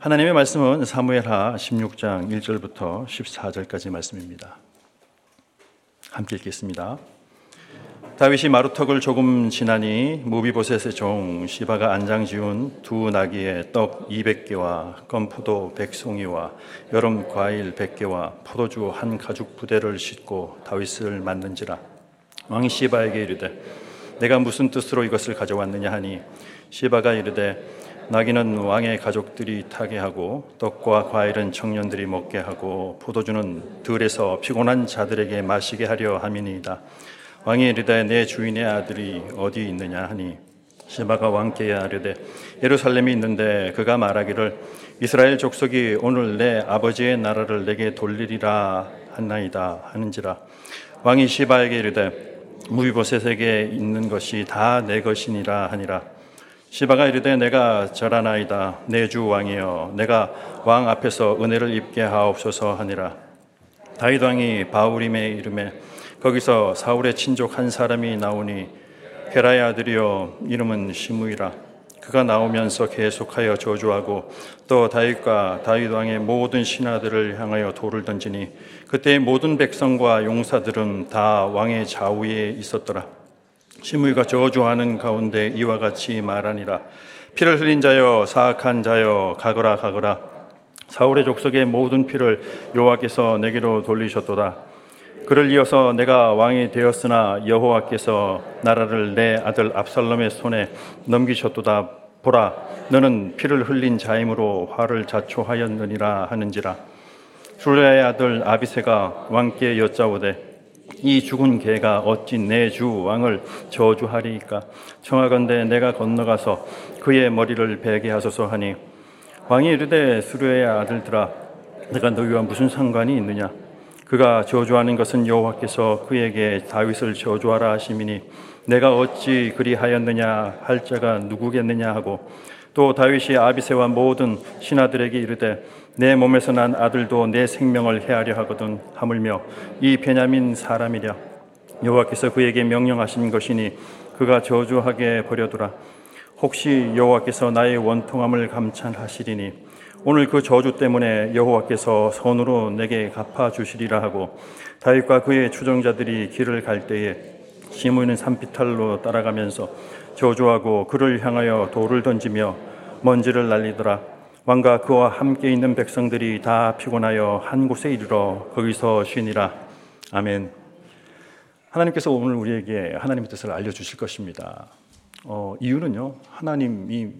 하나님의 말씀은 사무엘하 16장 1절부터 14절까지 말씀입니다. 함께 읽겠습니다. 다윗이 마루턱을 조금 지나니 무비보셋의 종 시바가 안장 지운 두 나귀의 떡 200개와 건포도 100송이와 여름 과일 100개와 포도주 한 가죽 부대를 싣고 다윗을 만든지라 왕이 시바에게 이르되 내가 무슨 뜻으로 이것을 가져왔느냐 하니 시바가 이르되 나귀는 왕의 가족들이 타게 하고 떡과 과일은 청년들이 먹게 하고 포도주는 들에서 피곤한 자들에게 마시게 하려 함이니이다. 왕이 이르되 내 주인의 아들이 어디 있느냐 하니 시바가 왕께 아뢰되 예루살렘이 있는데 그가 말하기를 이스라엘 족속이 오늘 내 아버지의 나라를 내게 돌리리라 한나이다 하는지라 왕이 시바에게 이르되 무비보셋에게 있는 것이 다 내 것이니라 하니라 시바가 이르되 내가 절하나이다. 내 주 왕이여 내가 왕 앞에서 은혜를 입게 하옵소서 하니라. 다윗 왕이 바울임의 이름에 거기서 사울의 친족 한 사람이 나오니 게라의 아들이여 이름은 시무이라. 그가 나오면서 계속하여 저주하고 또 다윗과 다윗 왕의 모든 신하들을 향하여 돌을 던지니 그때 모든 백성과 용사들은 다 왕의 좌우에 있었더라 시므이가 저주하는 가운데 이와 같이 말하니라. 피를 흘린 자여 사악한 자여 가거라 가거라. 사울의 족속의 모든 피를 여호와께서 내게로 돌리셨도다. 그를 이어서 내가 왕이 되었으나 여호와께서 나라를 내 아들 압살롬의 손에 넘기셨도다. 보라 너는 피를 흘린 자임으로 화를 자초하였느니라 하는지라. 술레의 아들 아비세가 왕께 여짜오되 이 죽은 개가 어찌 내 주 왕을 저주하리이까? 청하건대 내가 건너가서 그의 머리를 베게 하소서 하니 왕이 이르되 수르의 아들들아 내가 너희와 무슨 상관이 있느냐? 그가 저주하는 것은 여호와께서 그에게 다윗을 저주하라 하심이니 내가 어찌 그리하였느냐? 할 자가 누구겠느냐? 하고 또 다윗이 아비세와 모든 신하들에게 이르되 내 몸에서 난 아들도 내 생명을 해하려 하거든 하물며 이 베냐민 사람이랴. 여호와께서 그에게 명령하신 것이니 그가 저주하게 버려두라. 혹시 여호와께서 나의 원통함을 감찬하시리니 오늘 그 저주 때문에 여호와께서 손으로 내게 갚아 주시리라 하고 다윗과 그의 추종자들이 길을 갈 때에 시므는 산비탈로 따라가면서 저주하고 그를 향하여 돌을 던지며 먼지를 날리더라 왕과 그와 함께 있는 백성들이 다 피곤하여 한 곳에 이르러 거기서 쉬니라. 아멘. 하나님께서 오늘 우리에게 하나님의 뜻을 알려주실 것입니다. 어, 이유는요, 하나님이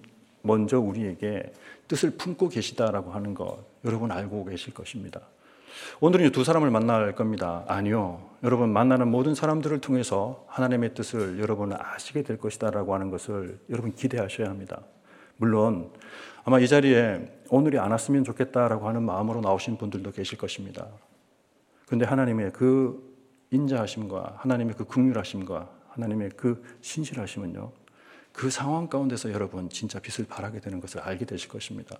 먼저 우리에게 뜻을 품고 계시다라고 하는 것, 여러분 알고 계실 것입니다. 오늘은 두 사람을 만날 겁니다. 아니요. 여러분 만나는 모든 사람들을 통해서 하나님의 뜻을 여러분 아시게 될 것이다라고 하는 것을 여러분 기대하셔야 합니다. 물론 아마 이 자리에 오늘이 안 왔으면 좋겠다라고 하는 마음으로 나오신 분들도 계실 것입니다. 그런데 하나님의 그 인자하심과 하나님의 그 극률하심과 하나님의 그 신실하심은요. 그 상황 가운데서 여러분 진짜 빛을 발하게 되는 것을 알게 되실 것입니다.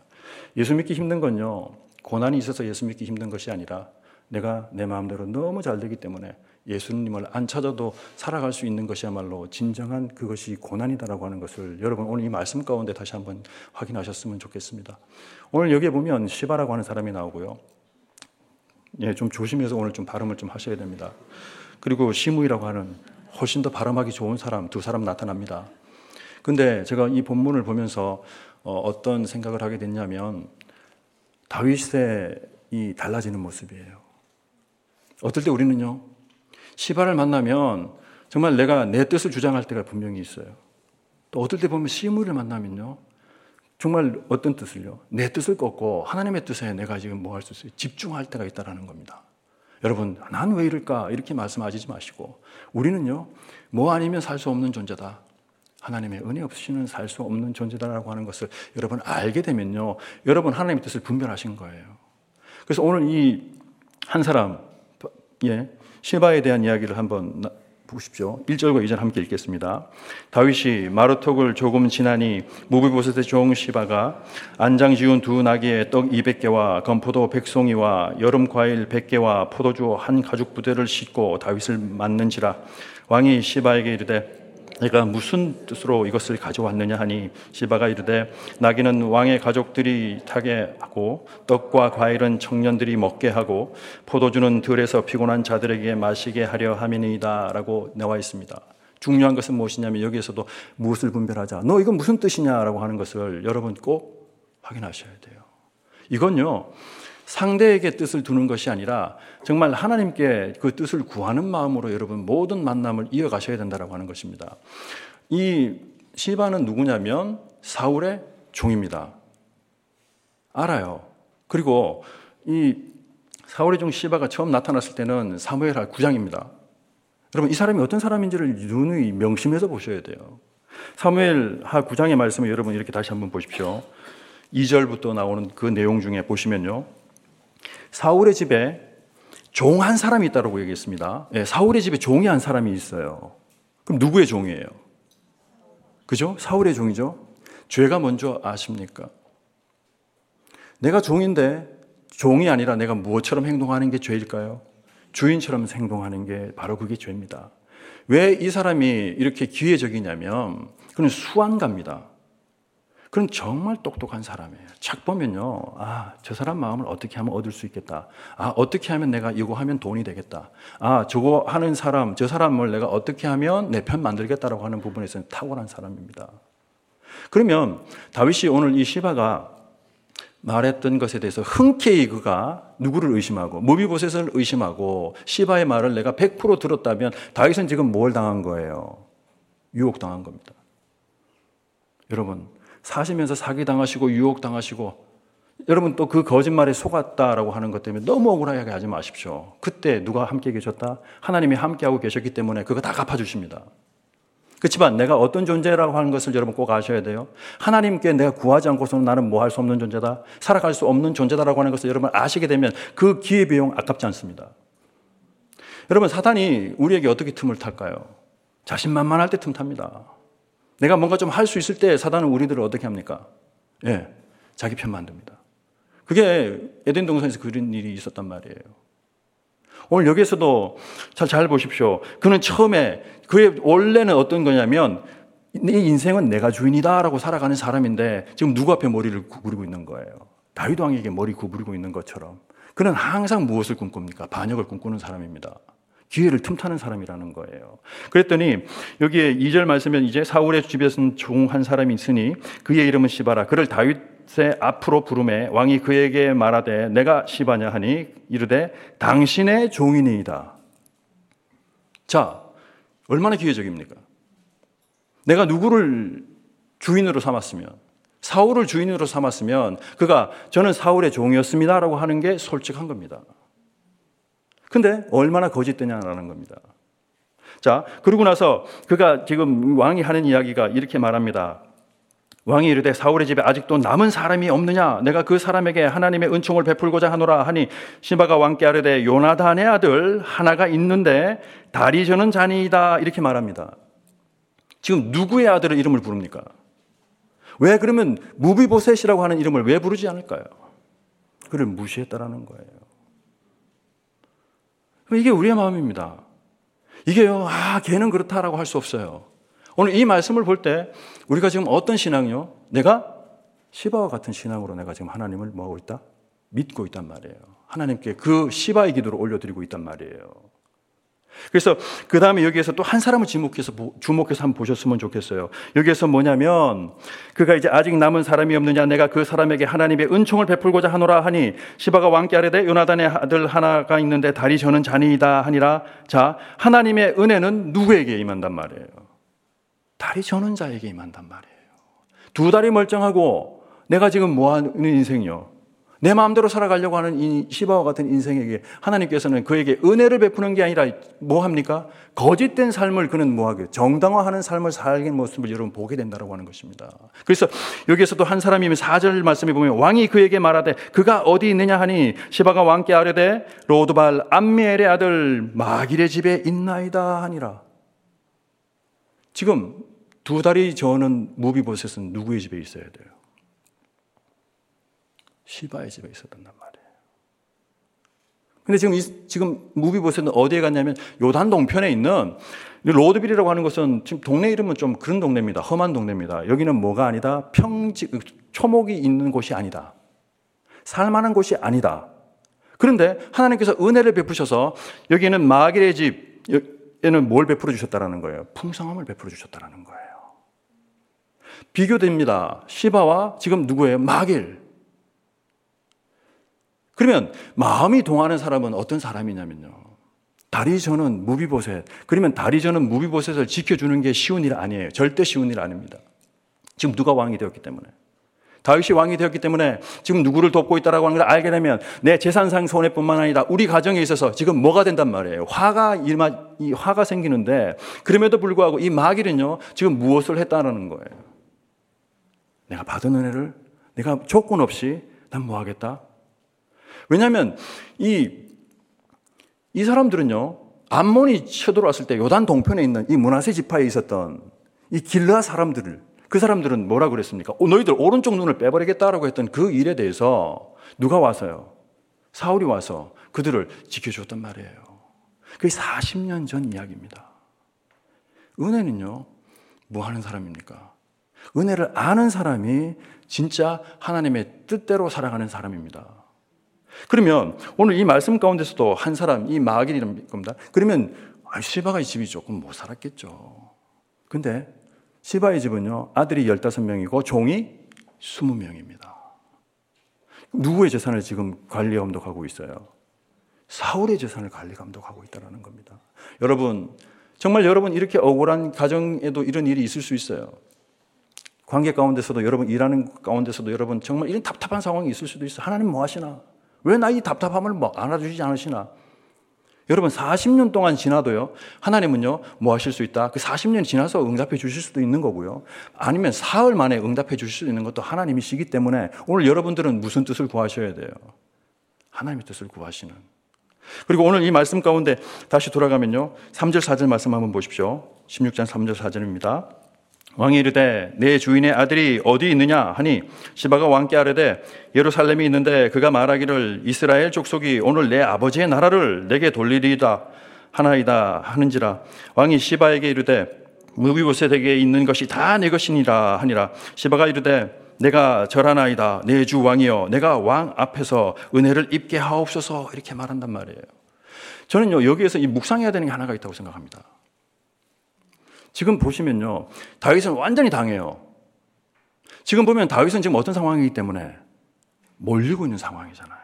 예수 믿기 힘든 건요. 고난이 있어서 예수 믿기 힘든 것이 아니라 내가 내 마음대로 너무 잘 되기 때문에 예수님을 안 찾아도 살아갈 수 있는 것이야말로 진정한 그것이 고난이다라고 하는 것을 여러분 오늘 이 말씀 가운데 다시 한번 확인하셨으면 좋겠습니다. 오늘 여기에 보면 시바라고 하는 사람이 나오고요. 예, 좀 조심해서 오늘 좀 발음을 좀 하셔야 됩니다. 그리고 시무이라고 하는 훨씬 더 발음하기 좋은 사람 두 사람 나타납니다. 근데 제가 이 본문을 보면서 어, 떤 생각을 하게 됐냐면 다윗의 이 달라지는 모습이에요. 어떨 때 우리는요, 시바를 만나면 정말 내가 내 뜻을 주장할 때가 분명히 있어요. 또 어떨 때 보면 시무를 만나면요. 정말 어떤 뜻을요? 내 뜻을 꺾고 하나님의 뜻에 내가 지금 뭐 할 수 있어요? 집중할 때가 있다라는 겁니다. 여러분, 난 왜 이럴까? 이렇게 말씀하시지 마시고, 우리는요, 뭐 아니면 살 수 없는 존재다. 하나님의 은혜 없이는 살 수 없는 존재다라고 하는 것을 여러분 알게 되면요, 여러분 하나님의 뜻을 분별하신 거예요. 그래서 오늘 이 한 사람, 예, 시바에 대한 이야기를 한번 보십시오. 1절과 2절 함께 읽겠습니다. 다윗이 마루톡을 조금 지나니 무비보셋의 종 시바가 안장 지운 두 나귀의 떡 200개와 건포도 100송이와 여름 과일 100개와 포도주 한 가죽 부대를 싣고 다윗을 맞는지라 왕이 시바에게 이르되 내가 무슨 뜻으로 이것을 가져왔느냐 하니 시바가 이르되 나귀는 왕의 가족들이 타게 하고 떡과 과일은 청년들이 먹게 하고 포도주는 들에서 피곤한 자들에게 마시게 하려 함이니이다라고 나와 있습니다. 중요한 것은 무엇이냐면 여기에서도 무엇을 분별하자. 너 이건 무슨 뜻이냐라고 하는 것을 여러분 꼭 확인하셔야 돼요. 이건요. 상대에게 뜻을 두는 것이 아니라 정말 하나님께 그 뜻을 구하는 마음으로 여러분 모든 만남을 이어가셔야 된다고 하는 것입니다. 이 시바는 누구냐면 사울의 종입니다. 알아요. 그리고 이 사울의 종 시바가 처음 나타났을 때는 사무엘하 9장입니다. 여러분 이 사람이 어떤 사람인지를 누누이 명심해서 보셔야 돼요. 사무엘하 9장의 말씀을 여러분 이렇게 다시 한번 보십시오. 2절부터 나오는 그 내용 중에 보시면요. 사울의 집에 종 한 사람이 있다고 얘기했습니다. 네, 사울의 집에 종이 한 사람이 있어요. 그럼 누구의 종이에요? 그죠? 사울의 종이죠? 죄가 먼저 아십니까? 내가 종인데 종이 아니라 내가 무엇처럼 행동하는 게 죄일까요? 주인처럼 행동하는 게 바로 그게 죄입니다. 왜 이 사람이 이렇게 기회적이냐면 그는 수완가입니다. 그는 정말 똑똑한 사람이에요. 착 보면요. 아, 저 사람 마음을 어떻게 하면 얻을 수 있겠다. 아, 어떻게 하면 내가 이거 하면 돈이 되겠다. 아, 저거 하는 사람, 저 사람을 내가 어떻게 하면 내 편 만들겠다라고 하는 부분에서는 탁월한 사람입니다. 그러면 다윗이 오늘 이 시바가 말했던 것에 대해서 흔쾌히 그가 누구를 의심하고 무비보셋을 의심하고 시바의 말을 내가 100% 들었다면 다윗은 지금 뭘 당한 거예요? 유혹당한 겁니다. 여러분 사시면서 사기당하시고 유혹당하시고 여러분 또 그 거짓말에 속았다라고 하는 것 때문에 너무 억울하게 하지 마십시오. 그때 누가 함께 계셨다? 하나님이 함께하고 계셨기 때문에 그거 다 갚아주십니다. 그렇지만 내가 어떤 존재라고 하는 것을 여러분 꼭 아셔야 돼요. 하나님께 내가 구하지 않고서는 나는 뭐 할 수 없는 존재다. 살아갈 수 없는 존재다라고 하는 것을 여러분 아시게 되면 그 기회비용 아깝지 않습니다. 여러분 사탄이 우리에게 어떻게 틈을 탈까요? 자신만만할 때 틈 탑니다. 내가 뭔가 좀 할 수 있을 때 사단은 우리들을 어떻게 합니까? 예, 자기 편 만듭니다. 그게 에덴 동산에서 그런 일이 있었단 말이에요. 오늘 여기에서도 잘, 잘 보십시오. 그는 처음에 그의 원래는 어떤 거냐면 내 인생은 내가 주인이다라고 살아가는 사람인데 지금 누구 앞에 머리를 구부리고 있는 거예요. 다윗 왕에게 머리 구부리고 있는 것처럼 그는 항상 무엇을 꿈꿉니까? 반역을 꿈꾸는 사람입니다. 기회를 틈타는 사람이라는 거예요. 그랬더니 여기에 2절 말씀에 이제 사울의 집에서는 종 한 사람이 있으니 그의 이름은 시바라. 그를 다윗의 앞으로 부름에 왕이 그에게 말하되 내가 시바냐 하니 이르되 당신의 종이니이다. 자, 얼마나 기회적입니까? 내가 누구를 주인으로 삼았으면 사울을 주인으로 삼았으면 그가 저는 사울의 종이었습니다라고 하는 게 솔직한 겁니다. 근데 얼마나 거짓되냐라는 겁니다. 자, 그러고 나서 그가 지금 왕이 하는 이야기가 이렇게 말합니다. 왕이 이르되 사울의 집에 아직도 남은 사람이 없느냐? 내가 그 사람에게 하나님의 은총을 베풀고자 하노라 하니 시바가 왕께 아르되 요나단의 아들 하나가 있는데 다리 저는 자니이다 이렇게 말합니다. 지금 누구의 아들을 이름을 부릅니까? 왜 그러면 무비보셋이라고 하는 이름을 왜 부르지 않을까요? 그를 무시했다라는 거예요. 이게 우리의 마음입니다. 이게요, 아, 걔는 그렇다라고 할 수 없어요. 오늘 이 말씀을 볼 때 우리가 지금 어떤 신앙이요? 내가 시바와 같은 신앙으로 내가 지금 하나님을 뭐하고 있다? 믿고 있단 말이에요. 하나님께 그 시바의 기도를 올려드리고 있단 말이에요. 그래서 그 다음에 여기에서 또 한 사람을 주목해서, 주목해서 한번 보셨으면 좋겠어요. 여기에서 뭐냐면 그가 이제 아직 남은 사람이 없느냐 내가 그 사람에게 하나님의 은총을 베풀고자 하노라 하니 시바가 왕께 아뢰되 요나단의 아들 하나가 있는데 다리 저는 잔이다 하니라 자 하나님의 은혜는 누구에게 임한단 말이에요. 다리 저는 자에게 임한단 말이에요. 두 다리 멀쩡하고 내가 지금 뭐 하는 인생이요? 내 마음대로 살아가려고 하는 이 시바와 같은 인생에게 하나님께서는 그에게 은혜를 베푸는 게 아니라 뭐 합니까? 거짓된 삶을 그는 뭐 하게 정당화하는 삶을 살는 모습을 여러분 보게 된다고 하는 것입니다. 그래서 여기에서도 한 사람이 4절 말씀에 보면 왕이 그에게 말하되 그가 어디 있느냐 하니 시바가 왕께 아뢰되 로드발 암미엘의 아들 마길의 집에 있나이다 하니라. 지금 두 다리 저는 무비보셋은 누구의 집에 있어야 돼요? 시바의 집에 있었단 말이에요. 근데 지금 이, 지금 무비보셋은 어디에 갔냐면 요단 동편에 있는 로드빌이라고 하는 것은 지금 동네 이름은 좀 그런 동네입니다. 험한 동네입니다. 여기는 뭐가 아니다. 평지 초목이 있는 곳이 아니다. 살만한 곳이 아니다. 그런데 하나님께서 은혜를 베푸셔서 여기는 마길의 집에는 뭘 베풀어 주셨다라는 거예요. 풍성함을 베풀어 주셨다라는 거예요. 비교됩니다. 시바와 지금 누구예요? 마길. 그러면 마음이 동하는 사람은 어떤 사람이냐면요. 다리저는 무비보셋. 그러면 다리저는 무비보셋을 지켜주는 게 쉬운 일 아니에요. 절대 쉬운 일 아닙니다. 지금 누가 왕이 되었기 때문에. 다윗이 왕이 되었기 때문에 지금 누구를 돕고 있다라고 하는 걸 알게 되면 내 재산상 손해뿐만 아니라 우리 가정에 있어서 지금 뭐가 된단 말이에요. 화가 일마 이 화가 생기는데 그럼에도 불구하고 이 마길은요 지금 무엇을 했다라는 거예요. 내가 받은 은혜를 내가 조건 없이 난 뭐 하겠다? 왜냐하면 이, 이 사람들은요, 암몬이 쳐들어왔을 때 요단 동편에 있는 이 문하세 지파에 있었던 이 길르아 사람들을, 그 사람들은 뭐라 그랬습니까? 어, 너희들 오른쪽 눈을 빼버리겠다라고 했던 그 일에 대해서 누가 와서요? 사울이 와서 그들을 지켜줬단 말이에요. 그게 40년 전 이야기입니다. 은혜는요, 뭐 하는 사람입니까? 은혜를 아는 사람이 진짜 하나님의 뜻대로 살아가는 사람입니다. 그러면 오늘 이 말씀 가운데서도 한 사람, 이 마길이라는 겁니다. 그러면 아, 시바가 이 집이 조금 못 살았겠죠. 근데 시바의 집은요, 아들이 15명이고 종이 20명입니다. 누구의 재산을 지금 관리 감독하고 있어요? 사울의 재산을 관리 감독하고 있다는 겁니다. 여러분, 정말 여러분 이렇게 억울한 가정에도 이런 일이 있을 수 있어요. 관계 가운데서도 여러분 일하는 가운데서도 여러분 정말 이런 답답한 상황이 있을 수도 있어요. 하나님 뭐 하시나? 왜 나 이 답답함을 뭐 안아주지 않으시나? 여러분 40년 동안 지나도요. 하나님은요. 뭐 하실 수 있다. 그 40년이 지나서 응답해 주실 수도 있는 거고요. 아니면 사흘 만에 응답해 주실 수 있는 것도 하나님이시기 때문에 오늘 여러분들은 무슨 뜻을 구하셔야 돼요? 하나님의 뜻을 구하시는. 그리고 오늘 이 말씀 가운데 다시 돌아가면요. 3절 4절 말씀 한번 보십시오. 16장 3절 4절입니다. 왕이 이르되 내 주인의 아들이 어디 있느냐 하니 시바가 왕께 아뢰되 예루살렘이 있는데 그가 말하기를 이스라엘 족속이 오늘 내 아버지의 나라를 내게 돌리리다 하나이다 하는지라 왕이 시바에게 이르되 무비보셋에게 있는 것이 다 내 것이니라 하니라 시바가 이르되 내가 절하나이다 내 주 왕이여 내가 왕 앞에서 은혜를 입게 하옵소서 이렇게 말한단 말이에요. 저는요 여기에서 이 묵상해야 되는 게 하나가 있다고 생각합니다. 지금 보시면요. 다윗은 완전히 당해요. 지금 보면 다윗은 지금 어떤 상황이기 때문에 몰리고 있는 상황이잖아요.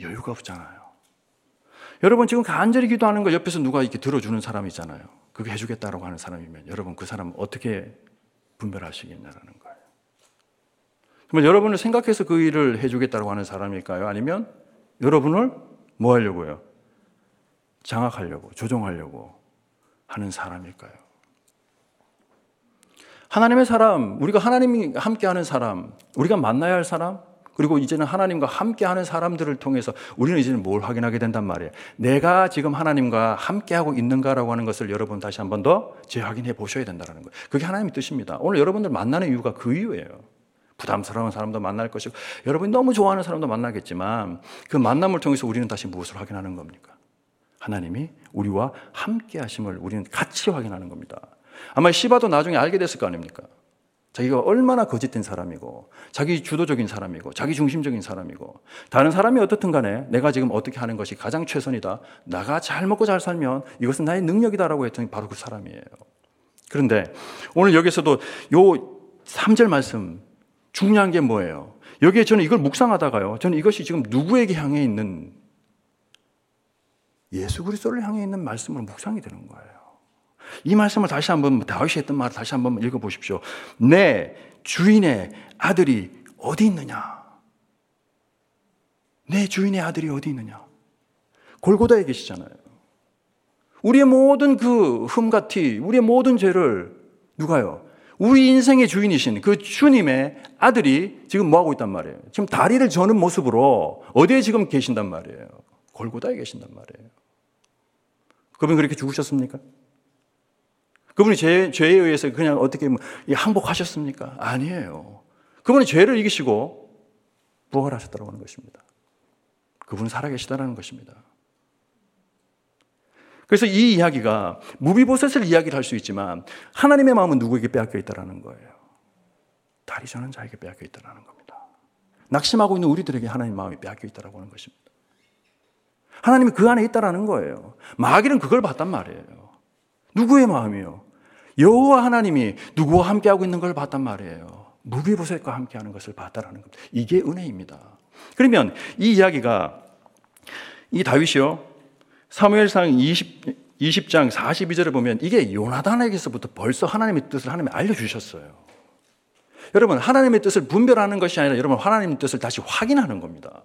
여유가 없잖아요. 여러분 지금 간절히 기도하는 거 옆에서 누가 이렇게 들어주는 사람이 있잖아요. 그게 해주겠다라고 하는 사람이면 여러분 그 사람 어떻게 분별하시겠냐라는 거예요. 정말 여러분을 생각해서 그 일을 해주겠다고 하는 사람일까요? 아니면 여러분을 뭐 하려고요? 장악하려고, 조종하려고 하는 사람일까요? 하나님의 사람, 우리가 하나님이 함께하는 사람, 우리가 만나야 할 사람, 그리고 이제는 하나님과 함께하는 사람들을 통해서 우리는 이제는 뭘 확인하게 된단 말이에요. 내가 지금 하나님과 함께하고 있는가라고 하는 것을 여러분 다시 한 번 더 재확인해 보셔야 된다는 거예요. 그게 하나님의 뜻입니다. 오늘 여러분들 만나는 이유가 그 이유예요. 부담스러운 사람도 만날 것이고 여러분이 너무 좋아하는 사람도 만나겠지만 그 만남을 통해서 우리는 다시 무엇을 확인하는 겁니까? 하나님이 우리와 함께 하심을 우리는 같이 확인하는 겁니다. 아마 시바도 나중에 알게 됐을 거 아닙니까? 자기가 얼마나 거짓된 사람이고, 자기 주도적인 사람이고, 자기 중심적인 사람이고, 다른 사람이 어떻든 간에 내가 지금 어떻게 하는 것이 가장 최선이다. 나가 잘 먹고 잘 살면 이것은 나의 능력이다라고 했더니 바로 그 사람이에요. 그런데 오늘 여기서도 요 3절 말씀 중요한 게 뭐예요? 여기에 저는 이걸 묵상하다가요. 저는 이것이 지금 누구에게 향해 있는 예수 그리스도를 향해 있는 말씀으로 묵상이 되는 거예요. 이 말씀을 다시 한번 다윗이 했던 말을 다시 한번 읽어 보십시오. 내 주인의 아들이 어디 있느냐? 내 주인의 아들이 어디 있느냐? 골고다에 계시잖아요. 우리의 모든 그 흠같이 우리의 모든 죄를 누가요? 우리 인생의 주인이신 그 주님의 아들이 지금 뭐 하고 있단 말이에요? 지금 다리를 저는 모습으로 어디에 지금 계신단 말이에요? 골고다에 계신단 말이에요. 그분 그렇게 죽으셨습니까? 그분이 죄, 죄에 의해서 그냥 어떻게 뭐 항복하셨습니까? 아니에요. 그분이 죄를 이기시고 부활하셨다고 하는 것입니다. 그분은 살아계시다는 것입니다. 그래서 이 이야기가 무비보셋을 이야기를 할 수 있지만 하나님의 마음은 누구에게 빼앗겨 있다라는 거예요. 다리 저는 자에게 빼앗겨 있다라는 겁니다. 낙심하고 있는 우리들에게 하나님 마음이 빼앗겨 있다라고 하는 것입니다. 하나님이 그 안에 있다라는 거예요. 마귀는 그걸 봤단 말이에요. 누구의 마음이요? 여호와 하나님이 누구와 함께하고 있는 걸 봤단 말이에요. 무비보셋과 함께하는 것을 봤다라는 겁니다. 이게 은혜입니다. 그러면 이 이야기가 이 다윗이요. 사무엘상 20, 20장 42절에 보면 이게 요나단에게서부터 벌써 하나님의 뜻을 하나님이 알려주셨어요. 여러분, 하나님의 뜻을 분별하는 것이 아니라 여러분, 하나님의 뜻을 다시 확인하는 겁니다.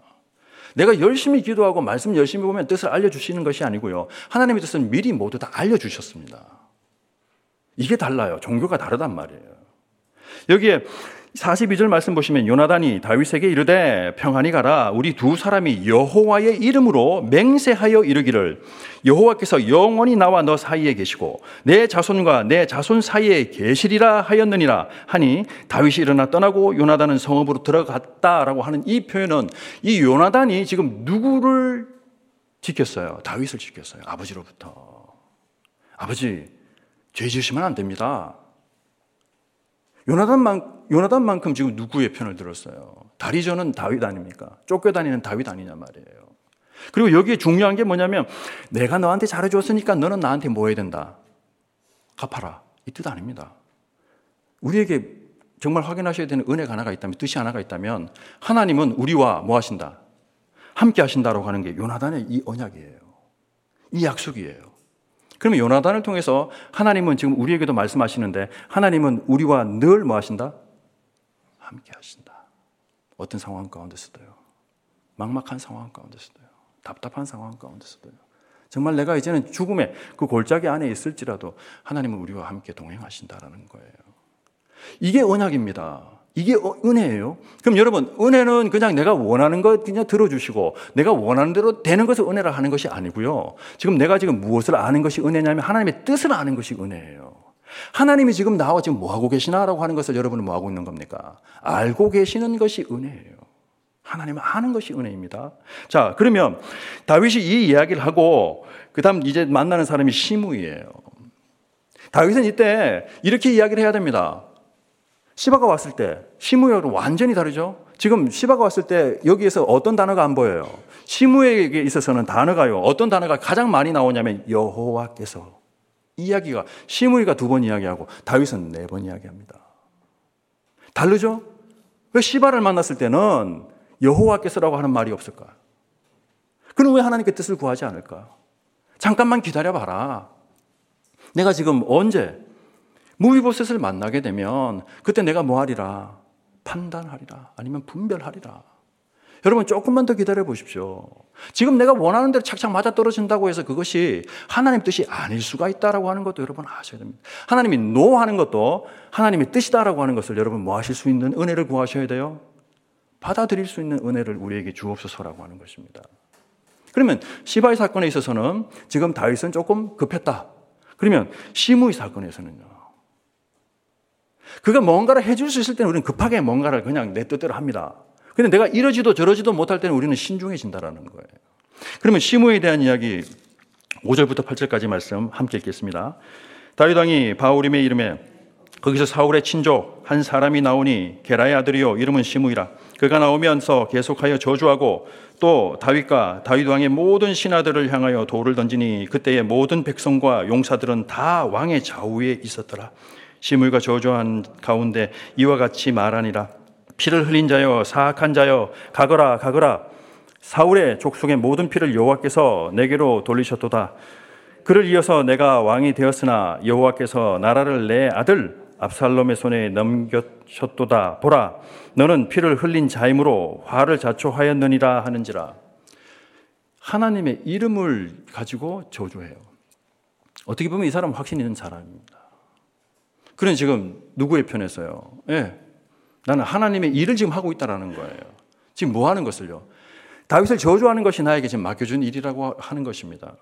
내가 열심히 기도하고 말씀 열심히 보면 뜻을 알려주시는 것이 아니고요. 하나님의 뜻은 미리 모두 다 알려주셨습니다. 이게 달라요. 종교가 다르단 말이에요. 여기에 42절 말씀 보시면 요나단이 다윗에게 이르되 평안히 가라 우리 두 사람이 여호와의 이름으로 맹세하여 이르기를 여호와께서 영원히 나와 너 사이에 계시고 내 자손과 내 자손 사이에 계시리라 하였느니라 하니 다윗이 일어나 떠나고 요나단은 성읍으로 들어갔다라고 하는 이 표현은 이 요나단이 지금 누구를 지켰어요? 다윗을 지켰어요. 아버지로부터. 아버지 죄 지으시면 안 됩니다. 요나단만, 요나단만큼 지금 누구의 편을 들었어요? 다리저는 다윗 아닙니까? 쫓겨다니는 다윗 아니냐 말이에요. 그리고 여기에 중요한 게 뭐냐면 내가 너한테 잘해줬으니까 너는 나한테 뭐 해야 된다? 갚아라. 이 뜻 아닙니다. 우리에게 정말 확인하셔야 되는 은혜가 하나가 있다면, 뜻이 하나가 있다면 하나님은 우리와 뭐 하신다? 함께 하신다라고 하는 게 요나단의 이 언약이에요. 이 약속이에요. 그러면 요나단을 통해서 하나님은 지금 우리에게도 말씀하시는데 하나님은 우리와 늘 뭐 하신다? 함께 하신다. 어떤 상황 가운데서도요. 막막한 상황 가운데서도요. 답답한 상황 가운데서도요. 정말 내가 이제는 죽음의 그 골짜기 안에 있을지라도 하나님은 우리와 함께 동행하신다라는 거예요. 이게 언약입니다. 이게 어, 은혜예요. 그럼 여러분, 은혜는 그냥 내가 원하는 것 그냥 들어주시고 내가 원하는 대로 되는 것을 은혜라 하는 것이 아니고요. 지금 내가 지금 무엇을 아는 것이 은혜냐면 하나님의 뜻을 아는 것이 은혜예요. 하나님이 지금 나와 지금 뭐 하고 계시나라고 하는 것을 여러분은 뭐 하고 있는 겁니까? 알고 계시는 것이 은혜예요. 하나님은 아는 것이 은혜입니다. 자, 그러면 다윗이 이 이야기를 하고 그 다음 이제 만나는 사람이 시므이에요. 다윗은 이때 이렇게 이야기를 해야 됩니다. 시바가 왔을 때 시무역은 완전히 다르죠. 지금 시바가 왔을 때 여기에서 어떤 단어가 안 보여요. 시무에게 있어서는 단어가요. 어떤 단어가 가장 많이 나오냐면 여호와께서 이야기가 시무이가 두 번 이야기하고 다윗은 네 번 이야기합니다. 다르죠? 왜 시바를 만났을 때는 여호와께서라고 하는 말이 없을까? 그럼 왜 하나님께 뜻을 구하지 않을까? 잠깐만 기다려 봐라. 내가 지금 언제 무비보셋을 만나게 되면 그때 내가 뭐 하리라? 판단하리라. 아니면 분별하리라. 여러분 조금만 더 기다려 보십시오. 지금 내가 원하는 대로 착착 맞아 떨어진다고 해서 그것이 하나님 뜻이 아닐 수가 있다라고 하는 것도 여러분 아셔야 됩니다. 하나님이 노하는 것도 하나님의 뜻이다라고 하는 것을 여러분 뭐 하실 수 있는 은혜를 구하셔야 돼요. 받아들일 수 있는 은혜를 우리에게 주옵소서라고 하는 것입니다. 그러면 시바의 사건에 있어서는 지금 다윗은 조금 급했다. 그러면 시무의 사건에서는요. 그가 뭔가를 해줄 수 있을 때는 우리는 급하게 뭔가를 그냥 내 뜻대로 합니다. 근데 내가 이러지도 저러지도 못할 때는 우리는 신중해진다라는 거예요. 그러면 시무에 대한 이야기 5절부터 8절까지 말씀 함께 읽겠습니다. 다윗 왕이 바울임의 이름에 거기서 사울의 친족 한 사람이 나오니 게라의 아들이요 이름은 시무이라 그가 나오면서 계속하여 저주하고 또 다윗과 다윗 왕의 모든 신하들을 향하여 돌을 던지니 그때의 모든 백성과 용사들은 다 왕의 좌우에 있었더라 시물과 저주한 가운데 이와 같이 말하니라. 피를 흘린 자여 사악한 자여 가거라 가거라. 사울의 족속의 모든 피를 여호와께서 내게로 돌리셨도다. 그를 이어서 내가 왕이 되었으나 여호와께서 나라를 내 아들 압살롬의 손에 넘겼셨도다. 보라 너는 피를 흘린 자임으로 화를 자초하였느니라 하는지라. 하나님의 이름을 가지고 저주해요. 어떻게 보면 이 사람은 확신 있는 사람입니다 그는 지금 누구의 편에서요? 예. 나는 하나님의 일을 지금 하고 있다라는 거예요. 지금 뭐 하는 것을요? 다윗을 저주하는 것이 나에게 지금 맡겨준 일이라고 하는 것입니다.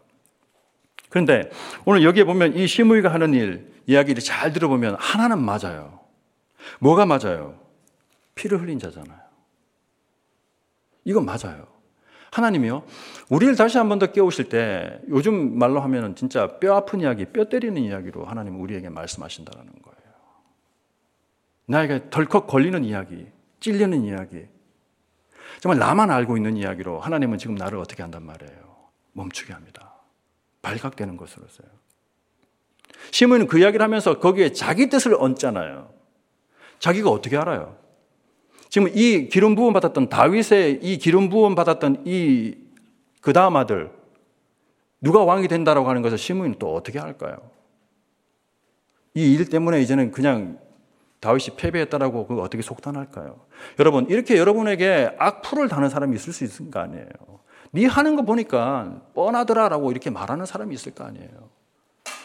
그런데 오늘 여기에 보면 이 시므이가 하는 일 이야기를 잘 들어보면 하나는 맞아요. 뭐가 맞아요? 피를 흘린 자잖아요. 이건 맞아요. 하나님이요. 우리를 다시 한 번 더 깨우실 때 요즘 말로 하면은 진짜 뼈 아픈 이야기, 뼈 때리는 이야기로 하나님 우리에게 말씀하신다는 거예요. 나에게 덜컥 걸리는 이야기, 찔리는 이야기. 정말 나만 알고 있는 이야기로 하나님은 지금 나를 어떻게 한단 말이에요. 멈추게 합니다. 발각되는 것으로서요. 시므는 그 이야기를 하면서 거기에 자기 뜻을 얹잖아요. 자기가 어떻게 알아요? 지금 이 기름 부음 받았던 다윗의 이 기름 부음 받았던 이 그 다음 아들 누가 왕이 된다라고 하는 것을 시므는 또 어떻게 할까요? 이 일 때문에 이제는 그냥 다윗이 패배했다라고 그 어떻게 속단할까요? 여러분 이렇게 여러분에게 악플을 다는 사람이 있을 수 있을 거 아니에요. 네 하는 거 보니까 뻔하더라라고 이렇게 말하는 사람이 있을 거 아니에요.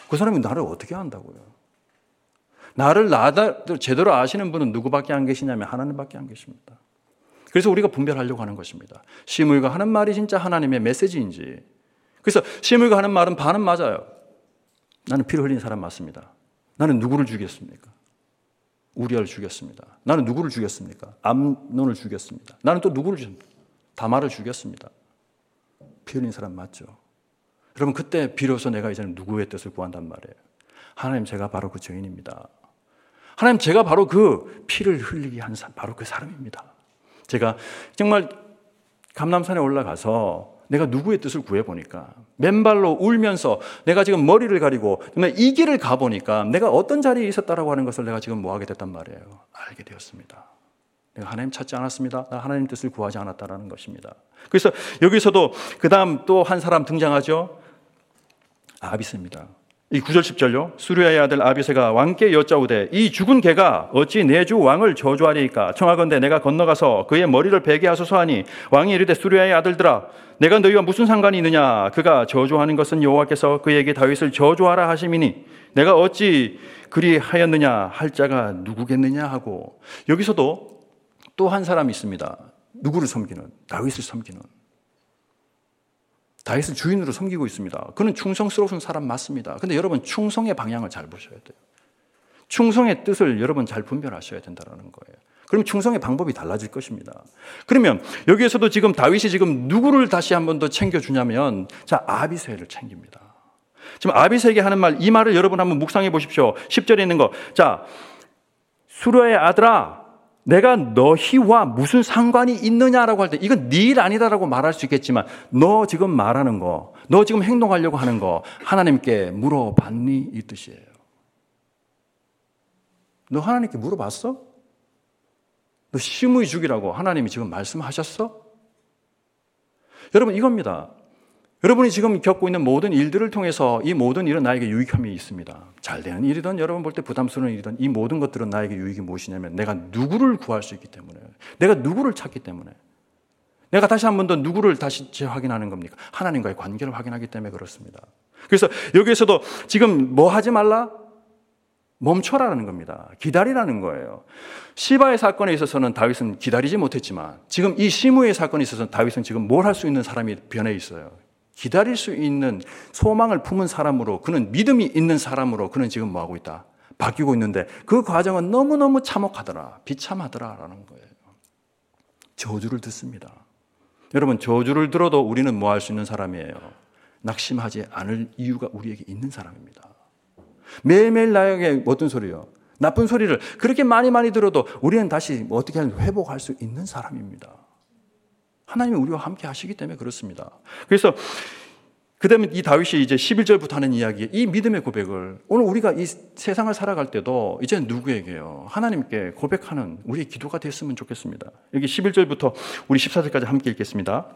그 사람이 나를 어떻게 한다고요? 나를 나다 제대로 아시는 분은 누구밖에 안 계시냐면 하나님밖에 안 계십니다. 그래서 우리가 분별하려고 하는 것입니다. 시므이가 하는 말이 진짜 하나님의 메시지인지. 그래서 시므이가 하는 말은 반은 맞아요. 나는 피를 흘린 사람 맞습니다. 나는 누구를 죽였습니까? 우리아를 죽였습니다. 나는 누구를 죽였습니까? 암론을 죽였습니다. 나는 또 누구를 죽였습니까? 다마를 죽였습니다. 피 흘린 사람 맞죠? 여러분 그때 비로소 내가 이제는 누구의 뜻을 구한단 말이에요. 하나님 제가 바로 그 죄인입니다. 하나님 제가 바로 그 피를 흘리게 한 사람, 바로 그 사람입니다. 제가 정말 감남산에 올라가서 내가 누구의 뜻을 구해보니까 맨발로 울면서 내가 지금 머리를 가리고 이 길을 가보니까 내가 어떤 자리에 있었다라고 하는 것을 내가 지금 뭐 하게 됐단 말이에요. 알게 되었습니다. 내가 하나님 찾지 않았습니다. 나 하나님 뜻을 구하지 않았다라는 것입니다. 그래서 여기서도 그 다음 또 한 사람 등장하죠. 아비스입니다. 이 9절 10절요. 수르야의 아들 아비세가 왕께 여짜오되 이 죽은 개가 어찌 내 주 왕을 저주하리이까? 청하건대 내가 건너가서 그의 머리를 베게 하소서 하니 왕이 이르되 수르야의 아들들아 내가 너희와 무슨 상관이 있느냐? 그가 저주하는 것은 여호와께서 그에게 다윗을 저주하라 하심이니 내가 어찌 그리 하였느냐? 할 자가 누구겠느냐? 하고 여기서도 또 한 사람이 있습니다. 누구를 섬기는? 다윗을 섬기는 다윗을 주인으로 섬기고 있습니다. 그는 충성스러운 사람 맞습니다. 근데 여러분 충성의 방향을 잘 보셔야 돼요. 충성의 뜻을 여러분 잘 분별하셔야 된다는 거예요. 그럼 충성의 방법이 달라질 것입니다. 그러면 여기에서도 지금 다윗이 지금 누구를 다시 한 번 더 챙겨주냐면 자 아비세를 챙깁니다. 지금 아비세에게 하는 말 이 말을 여러분 한번 묵상해 보십시오. 10절에 있는 거. 자 수르의 아들아 내가 너희와 무슨 상관이 있느냐라고 할 때 이건 네 일 아니다라고 말할 수 있겠지만 너 지금 말하는 거, 너 지금 행동하려고 하는 거 하나님께 물어봤니 이 뜻이에요. 너 하나님께 물어봤어? 너 심의 죽이라고 하나님이 지금 말씀하셨어? 여러분 이겁니다. 여러분이 지금 겪고 있는 모든 일들을 통해서 이 모든 일은 나에게 유익함이 있습니다. 잘 되는 일이든 여러분 볼 때 부담스러운 일이든 이 모든 것들은 나에게 유익이 무엇이냐면 내가 누구를 구할 수 있기 때문에 내가 누구를 찾기 때문에 내가 다시 한 번 더 누구를 다시 재확인하는 겁니까? 하나님과의 관계를 확인하기 때문에 그렇습니다. 그래서 여기에서도 지금 뭐 하지 말라? 멈춰라는 겁니다. 기다리라는 거예요. 시바의 사건에 있어서는 다윗은 기다리지 못했지만 지금 이 시무의 사건에 있어서는 다윗은 지금 뭘 할 수 있는 사람이 변해 있어요. 기다릴 수 있는 소망을 품은 사람으로 그는 믿음이 있는 사람으로 그는 지금 뭐 하고 있다? 바뀌고 있는데 그 과정은 너무너무 참혹하더라. 비참하더라라는 거예요. 저주를 듣습니다. 여러분 저주를 들어도 우리는 뭐 할 수 있는 사람이에요. 낙심하지 않을 이유가 우리에게 있는 사람입니다. 매일매일 나에게 어떤 소리요? 나쁜 소리를 그렇게 많이 많이 들어도 우리는 다시 뭐 어떻게 하면 회복할 수 있는 사람입니다. 하나님이 우리와 함께 하시기 때문에 그렇습니다. 그래서 그 다음에 이 다윗이 이제 11절부터 하는 이야기, 이 믿음의 고백을 오늘 우리가 이 세상을 살아갈 때도 이제 누구에게요? 하나님께 고백하는 우리의 기도가 됐으면 좋겠습니다. 여기 11절부터 우리 14절까지 함께 읽겠습니다.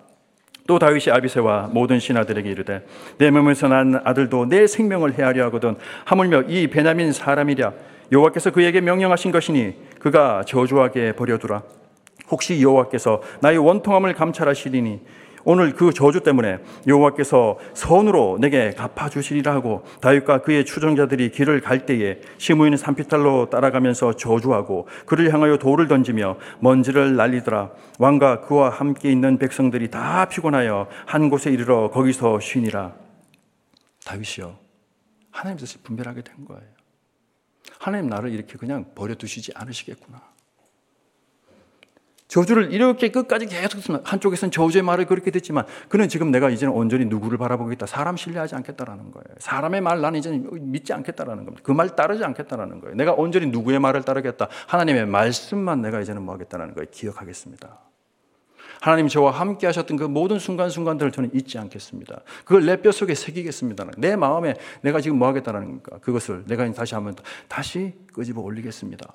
또 다윗이 아비세와 모든 신하들에게 이르되 내 몸에서 난 아들도 내 생명을 헤아려 하거든 하물며 이 베냐민 사람이랴 여호와께서 그에게 명령하신 것이니 그가 저주하게 버려두라 혹시 여호와께서 나의 원통함을 감찰하시리니 오늘 그 저주 때문에 여호와께서 선으로 내게 갚아 주시리라 하고 다윗과 그의 추종자들이 길을 갈 때에 시므이는 산피탈로 따라가면서 저주하고 그를 향하여 돌을 던지며 먼지를 날리더라. 왕과 그와 함께 있는 백성들이 다 피곤하여 한 곳에 이르러 거기서 쉬니라. 다윗이요 하나님 뜻을 분별하게 된 거예요. 하나님 나를 이렇게 그냥 버려 두시지 않으시겠구나 저주를 이렇게 끝까지 계속 한쪽에서는 저주의 말을 그렇게 듣지만 그는 지금 내가 이제는 온전히 누구를 바라보겠다. 사람 신뢰하지 않겠다라는 거예요. 사람의 말 나는 이제는 믿지 않겠다라는 겁니다. 그 말 따르지 않겠다라는 거예요. 내가 온전히 누구의 말을 따르겠다. 하나님의 말씀만 내가 이제는 뭐 하겠다라는 거예요. 기억하겠습니다. 하나님 저와 함께 하셨던 그 모든 순간순간들을 저는 잊지 않겠습니다. 그걸 내 뼈속에 새기겠습니다. 내 마음에 내가 지금 뭐 하겠다는 겁니까? 그것을 내가 다시 한번 다시 끄집어 올리겠습니다.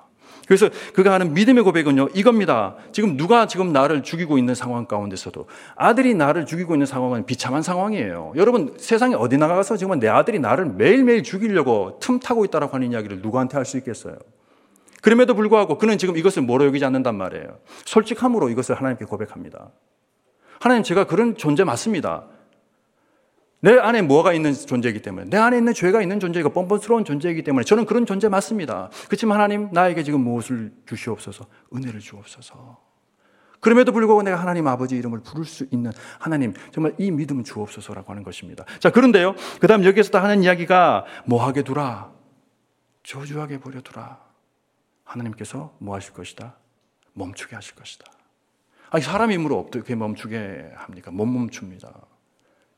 그래서 그가 하는 믿음의 고백은요, 이겁니다. 지금 누가 지금 나를 죽이고 있는 상황 가운데서도 아들이 나를 죽이고 있는 상황은 비참한 상황이에요. 여러분, 세상에 어디 나가서 지금 내 아들이 나를 매일매일 죽이려고 틈타고 있다라고 하는 이야기를 누구한테 할 수 있겠어요? 그럼에도 불구하고 그는 지금 이것을 뭐로 여기지 않는단 말이에요. 솔직함으로 이것을 하나님께 고백합니다. 하나님, 제가 그런 존재 맞습니다. 내 안에 뭐가 있는 존재이기 때문에, 내 안에 있는 죄가 있는 존재이고 뻔뻔스러운 존재이기 때문에 저는 그런 존재 맞습니다. 그렇지만 하나님, 나에게 지금 무엇을 주시옵소서, 은혜를 주옵소서. 그럼에도 불구하고 내가 하나님 아버지 이름을 부를 수 있는 하나님, 정말 이 믿음 주옵소서라고 하는 것입니다. 자, 그런데요. 그 다음 여기에서 하는 이야기가 뭐하게 두라. 저주하게 버려두라. 하나님께서 뭐 하실 것이다? 멈추게 하실 것이다. 아니, 사람 힘으로 어떻게 멈추게 합니까? 못 멈춥니다.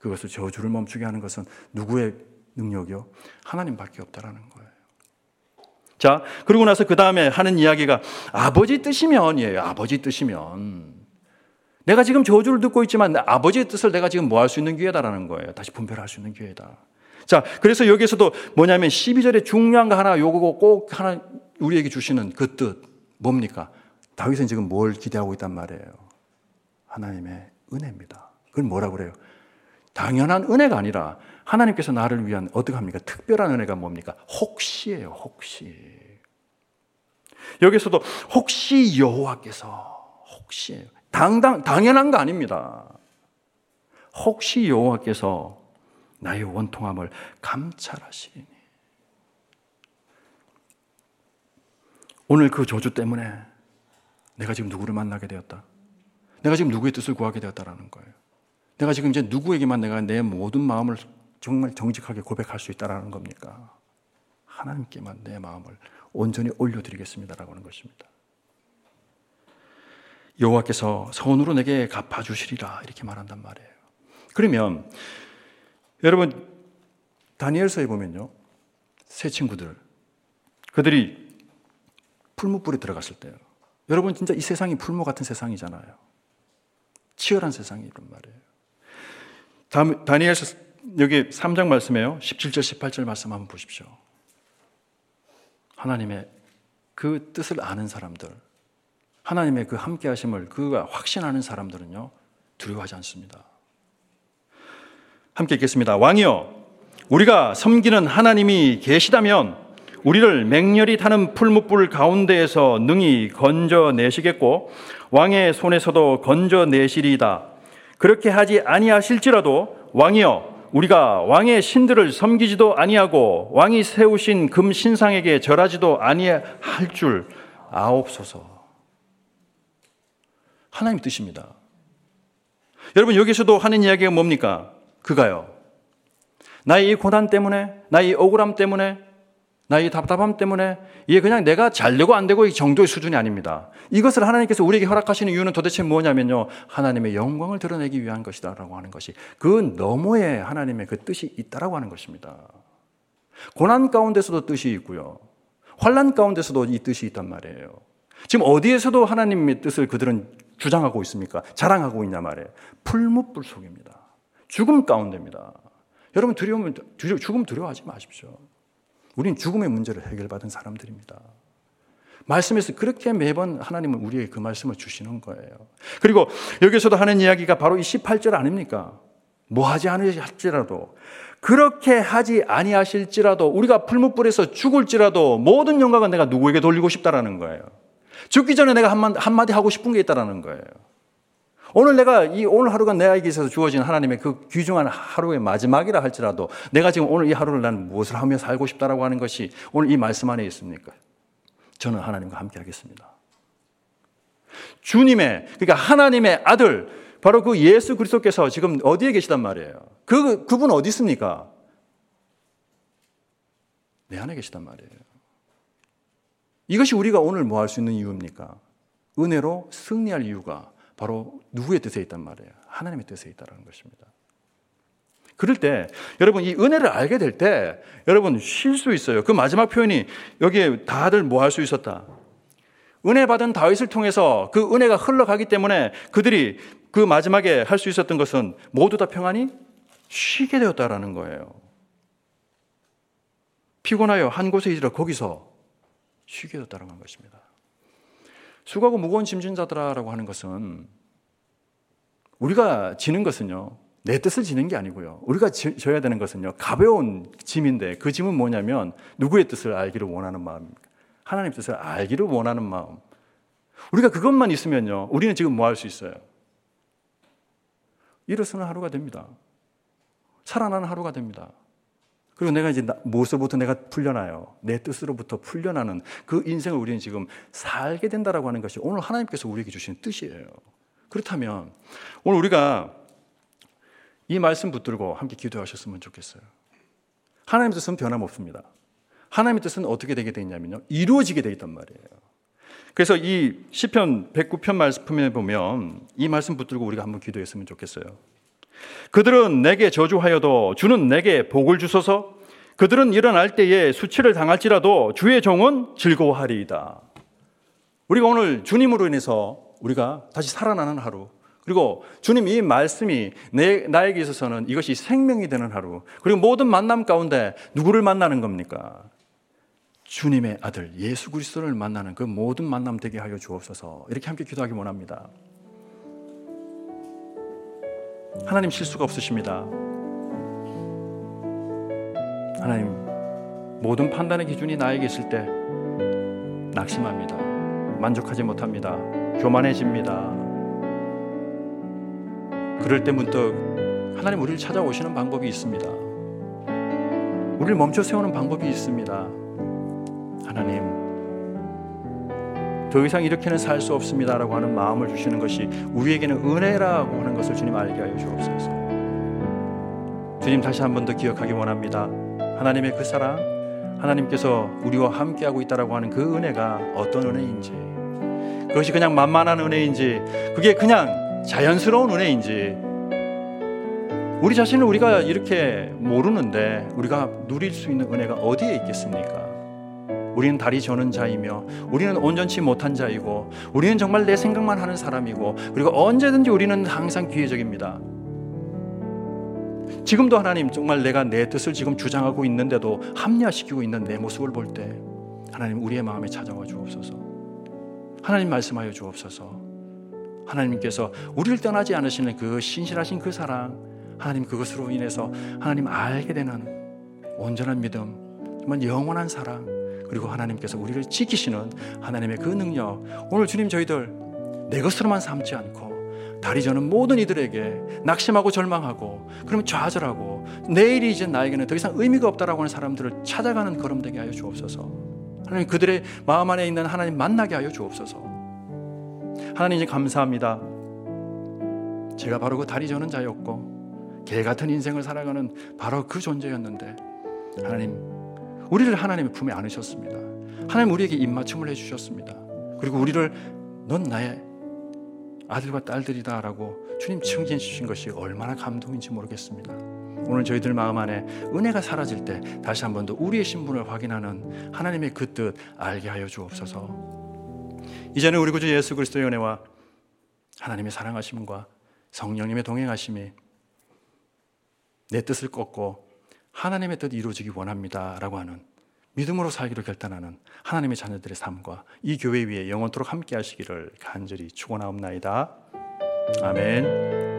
그것을 저주를 멈추게 하는 것은 누구의 능력이요? 하나님밖에 없다라는 거예요. 자, 그러고 나서 그 다음에 하는 이야기가 아버지 뜻이면이에요. 아버지 뜻이면. 내가 지금 저주를 듣고 있지만 아버지의 뜻을 내가 지금 뭐 할 수 있는 기회다라는 거예요. 다시 분별할 수 있는 기회다. 자, 그래서 여기서도 뭐냐면 12절에 중요한 거 하나 요거 꼭 하나 우리에게 주시는 그 뜻 뭡니까? 다윗은 지금 뭘 기대하고 있단 말이에요. 하나님의 은혜입니다. 그걸 뭐라 그래요? 당연한 은혜가 아니라 하나님께서 나를 위한 어떻게 합니까? 특별한 은혜가 뭡니까? 혹시예요, 혹시. 여기서도 혹시 여호와께서 혹시예요. 당당 당연한 거 아닙니다. 혹시 여호와께서 나의 원통함을 감찰하시니 오늘 그 저주 때문에 내가 지금 누구를 만나게 되었다. 내가 지금 누구의 뜻을 구하게 되었다라는 거예요. 내가 지금 이제 누구에게만 내가 내 모든 마음을 정말 정직하게 고백할 수 있다라는 겁니까? 하나님께만 내 마음을 온전히 올려드리겠습니다라고 하는 것입니다. 여호와께서 선으로 내게 갚아주시리라 이렇게 말한단 말이에요. 그러면 여러분 다니엘서에 보면요, 새 친구들 그들이 풀무불에 들어갔을 때요. 여러분 진짜 이 세상이 풀무 같은 세상이잖아요. 치열한 세상이 이런 말이에요. 다니엘서 여기 3장 말씀에요. 17절, 18절 말씀 한번 보십시오. 하나님의 그 뜻을 아는 사람들, 하나님의 그 함께 하심을 그가 확신하는 사람들은요, 두려워하지 않습니다. 함께 읽겠습니다. 왕이여, 우리가 섬기는 하나님이 계시다면 우리를 맹렬히 타는 풀무불 가운데에서 능히 건져내시겠고 왕의 손에서도 건져내시리이다. 그렇게 하지 아니하실지라도 왕이여 우리가 왕의 신들을 섬기지도 아니하고 왕이 세우신 금 신상에게 절하지도 아니할 줄 아옵소서. 하나님 뜻입니다. 여러분 여기서도 하는 이야기가 뭡니까? 그가요. 나의 이 고난 때문에, 나의 이 억울함 때문에, 나의 답답함 때문에 이게 그냥 내가 잘 되고 안 되고 이 정도의 수준이 아닙니다. 이것을 하나님께서 우리에게 허락하시는 이유는 도대체 뭐냐면요. 하나님의 영광을 드러내기 위한 것이다라고 하는 것이 그 너머에 하나님의 그 뜻이 있다라고 하는 것입니다. 고난 가운데서도 뜻이 있고요. 환란 가운데서도 이 뜻이 있단 말이에요. 지금 어디에서도 하나님의 뜻을 그들은 주장하고 있습니까? 자랑하고 있냐 말이에요. 풀무불 속입니다. 죽음 가운데입니다. 여러분 두려우면 죽음 두려워하지 마십시오. 우린 죽음의 문제를 해결받은 사람들입니다. 말씀에서 그렇게 매번 하나님은 우리에게 그 말씀을 주시는 거예요. 그리고 여기서도 하는 이야기가 바로 이 18절 아닙니까? 뭐 하지 않으실지라도 그렇게 하지 아니하실지라도 우리가 풀무불에서 죽을지라도 모든 영광은 내가 누구에게 돌리고 싶다라는 거예요. 죽기 전에 내가 한마디 하고 싶은 게 있다라는 거예요. 오늘 내가 이 오늘 하루가 내에게 있어서 주어진 하나님의 그 귀중한 하루의 마지막이라 할지라도 내가 지금 오늘 이 하루를 나는 무엇을 하며 살고 싶다라고 하는 것이 오늘 이 말씀 안에 있습니까? 저는 하나님과 함께 하겠습니다. 주님의 그러니까 하나님의 아들 바로 그 예수 그리스도께서 지금 어디에 계시단 말이에요. 그 그분 어디 있습니까? 내 안에 계시단 말이에요. 이것이 우리가 오늘 뭐 할 수 있는 이유입니까? 은혜로 승리할 이유가 바로 누구의 뜻에 있단 말이에요. 하나님의 뜻에 있다는 것입니다. 그럴 때 여러분 이 은혜를 알게 될 때 여러분 쉴 수 있어요. 그 마지막 표현이 여기에 다들 뭐 할 수 있었다. 은혜 받은 다윗을 통해서 그 은혜가 흘러가기 때문에 그들이 그 마지막에 할 수 있었던 것은 모두 다 평안히 쉬게 되었다라는 거예요. 피곤하여 한 곳에 이르러 거기서 쉬게 되었다는 것입니다. 수고하고 무거운 짐진 자들아라고 하는 것은 우리가 지는 것은요. 내 뜻을 지는 게 아니고요. 우리가 져야 되는 것은요. 가벼운 짐인데 그 짐은 뭐냐면 누구의 뜻을 알기를 원하는 마음입니다. 하나님 뜻을 알기를 원하는 마음. 우리가 그것만 있으면요. 우리는 지금 뭐 할 수 있어요? 일어서는 하루가 됩니다. 살아나는 하루가 됩니다. 그리고 내가 이제 무엇으로부터 내가 풀려나요? 내 뜻으로부터 풀려나는 그 인생을 우리는 지금 살게 된다라고 하는 것이 오늘 하나님께서 우리에게 주신 뜻이에요. 그렇다면 오늘 우리가 이 말씀 붙들고 함께 기도하셨으면 좋겠어요. 하나님의 뜻은 변함없습니다. 하나님의 뜻은 어떻게 되게 되냐면요. 이루어지게 되 있단 말이에요. 그래서 이 시편 109편 말씀에 보면 이 말씀 붙들고 우리가 한번 기도했으면 좋겠어요. 그들은 내게 저주하여도 주는 내게 복을 주소서 그들은 일어날 때에 수치를 당할지라도 주의 종은 즐거워하리이다. 우리가 오늘 주님으로 인해서 우리가 다시 살아나는 하루 그리고 주님 이 말씀이 내, 나에게 있어서는 이것이 생명이 되는 하루 그리고 모든 만남 가운데 누구를 만나는 겁니까? 주님의 아들 예수 그리스도를 만나는 그 모든 만남 되게 하여 주옵소서 이렇게 함께 기도하기 원합니다. 하나님 실수가 없으십니다. 하나님 모든 판단의 기준이 나에게 있을 때 낙심합니다. 만족하지 못합니다. 교만해집니다. 그럴 때 문득 하나님 우리를 찾아오시는 방법이 있습니다. 우리를 멈춰 세우는 방법이 있습니다. 하나님 더 이상 이렇게는 살 수 없습니다라고 하는 마음을 주시는 것이 우리에게는 은혜라고 하는 것을 주님 알게 하여 주옵소서. 주님 다시 한 번 더 기억하기 원합니다. 하나님의 그 사랑, 하나님께서 우리와 함께하고 있다라고 하는 그 은혜가 어떤 은혜인지, 그것이 그냥 만만한 은혜인지, 그게 그냥 자연스러운 은혜인지, 우리 자신을 우리가 이렇게 모르는데 우리가 누릴 수 있는 은혜가 어디에 있겠습니까? 우리는 다리 저는 자이며 우리는 온전치 못한 자이고 우리는 정말 내 생각만 하는 사람이고 그리고 언제든지 우리는 항상 기회적입니다. 지금도 하나님 정말 내가 내 뜻을 지금 주장하고 있는데도 합리화시키고 있는 내 모습을 볼 때 하나님 우리의 마음에 찾아와 주옵소서. 하나님 말씀하여 주옵소서. 하나님께서 우리를 떠나지 않으시는 그 신실하신 그 사랑 하나님 그것으로 인해서 하나님 알게 되는 온전한 믿음 정말 영원한 사랑 그리고 하나님께서 우리를 지키시는 하나님의 그 능력 오늘 주님 저희들 내 것으로만 삼지 않고 다리 저는 모든 이들에게 낙심하고 절망하고 그러면 좌절하고 내일이 이제 나에게는 더 이상 의미가 없다라고 하는 사람들을 찾아가는 걸음 되게 하여 주옵소서. 하나님 그들의 마음 안에 있는 하나님 만나게 하여 주옵소서. 하나님 이제 감사합니다. 제가 바로 그 다리 저는 자였고 개 같은 인생을 살아가는 바로 그 존재였는데 하나님 우리를 하나님의 품에 안으셨습니다. 하나님 우리에게 입맞춤을 해주셨습니다. 그리고 우리를 넌 나의 아들과 딸들이다라고 주님 칭찬해 주신 것이 얼마나 감동인지 모르겠습니다. 오늘 저희들 마음 안에 은혜가 사라질 때 다시 한 번 더 우리의 신분을 확인하는 하나님의 그 뜻 알게 하여 주옵소서. 이제는 우리 구주 예수 그리스도의 은혜와 하나님의 사랑하심과 성령님의 동행하심이 내 뜻을 꺾고 하나님의 뜻 이루어지기 원합니다. 라고 하는 믿음으로 살기로 결단하는 하나님의 자녀들의 삶과 이 교회 위에 영원토록 함께 하시기를 간절히 축원하옵나이다. 아멘.